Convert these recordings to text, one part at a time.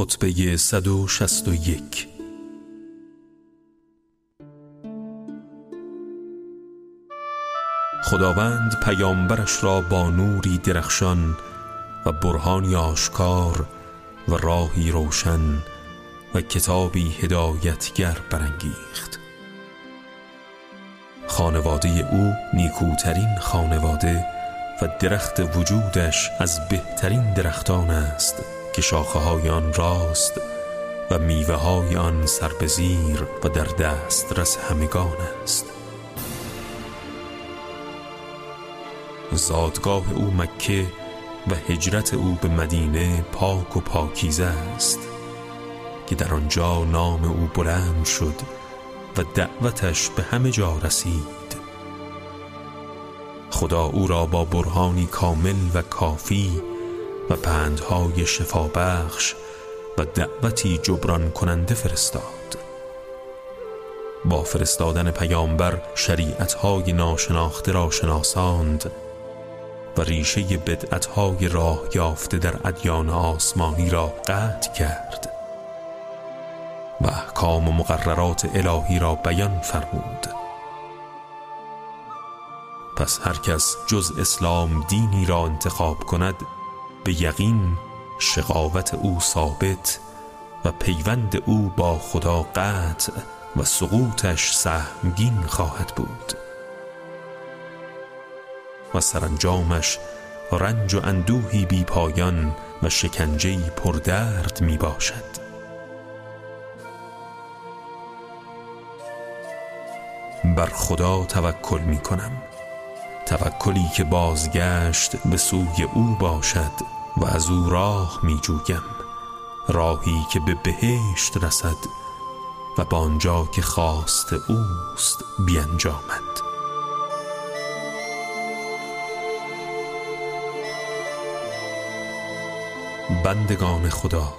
خطبه 161 خداوند پیامبرش را با نوری درخشان و برهانی آشکار و راهی روشن و کتابی هدایتگر برانگیخت. خانواده او نیکوترین خانواده و درخت وجودش از بهترین درختان است. که شاخه های آن راست و میوه های آن سربزیر و در دسترس همگان است. زادگاه او مکه و هجرت او به مدینه پاک و پاکیزه است که در آنجا نام او بلند شد و دعوتش به همه جا رسید. خدا او را با برهانی کامل و کافی و پندهای شفابخش و دعوتی جبران کننده فرستاد. با فرستادن پیامبر شریعتهای ناشناخته را شناساند و ریشه بدعتهای راه یافته در ادیان آسمانی را قطع کرد و احکام و مقررات الهی را بیان فرمود. پس هر کس جز اسلام دینی را انتخاب کند به یقین شقاوت او ثابت و پیوند او با خدا قطع و سقوطش سهمگین خواهد بود. و سرانجامش رنج و اندوهی بی پایان و شکنجهی پردرد می باشد. بر خدا توکل می کنم. توکلی که بازگشت به سوی او باشد و از او راه می جویم راهی که به بهشت رسد و با آنجا که خواست اوست بیانجامد. بندگان خدا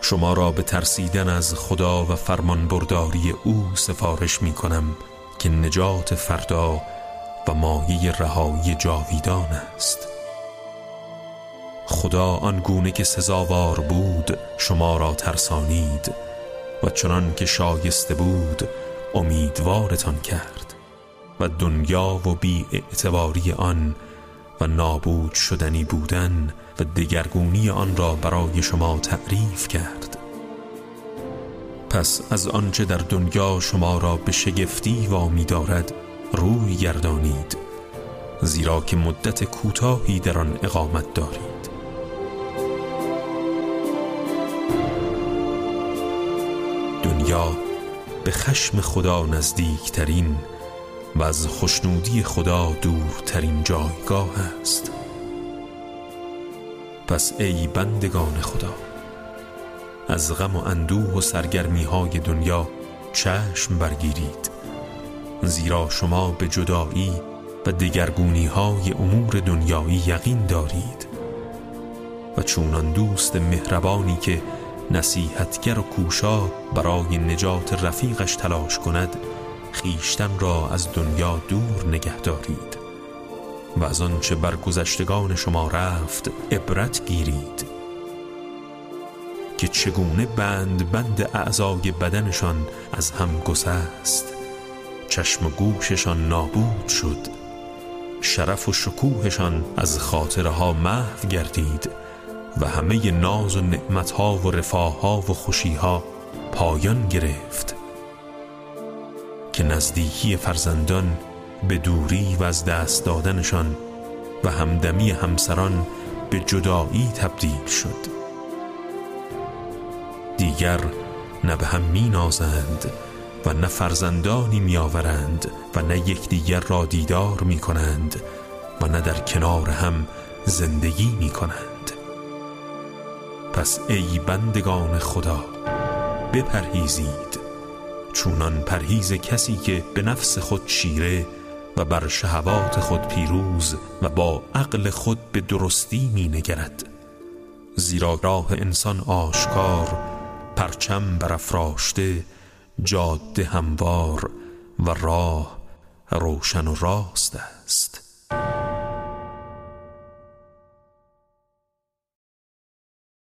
شما را به ترسیدن از خدا و فرمانبرداری او سفارش می کنم که نجات فردا و مایه رهایی جاویدان است. خدا آنگونه که سزاوار بود شما را ترسانید و چنان که شایسته بود امیدوارتان کرد و دنیا و بی اعتباری آن و نابود شدنی بودن و دگرگونی آن را برای شما تعریف کرد. پس از آنچه در دنیا شما را به شگفتی وامی دارد روی گردانید زیرا که مدت کوتاهی در آن اقامت دارید. دنیا به خشم خدا نزدیکترین و از خوشنودی خدا دورترین جایگاه است. پس ای بندگان خدا از غم و اندوه و سرگرمی های دنیا چشم برگیرید. زیرا شما به جدایی و دگرگونی های امور دنیایی یقین دارید. و چونان دوست مهربانی که نصیحتگر و کوشا برای نجات رفیقش تلاش کند خیشتن را از دنیا دور نگه دارید. و از آنچه بر گذشتگان شما رفت عبرت گیرید. که چگونه بند بند اعضای بدنشان از هم گسست چشم و گوششان نابود شد. شرف و شکوهشان از خاطرها محو گردید و همه ناز و نعمتها و رفاها و خوشیها پایان گرفت. که نزدیکی فرزندان به دوری و از دست دادنشان و همدمی همسران به جدایی تبدیل شد. دیگر نه به هم می نازند و نه فرزندانی می آورند و نه یکدیگر را دیدار می کنند و نه در کنار هم زندگی می کنند پس ای بندگان خدا بپرهیزید. چونان پرهیز کسی که به نفس خود شیره و بر شهوات خود پیروز و با عقل خود به درستی می نگرد زیرا راه انسان آشکار پرچم برافراشته جاده هموار و راه روشن و راست است.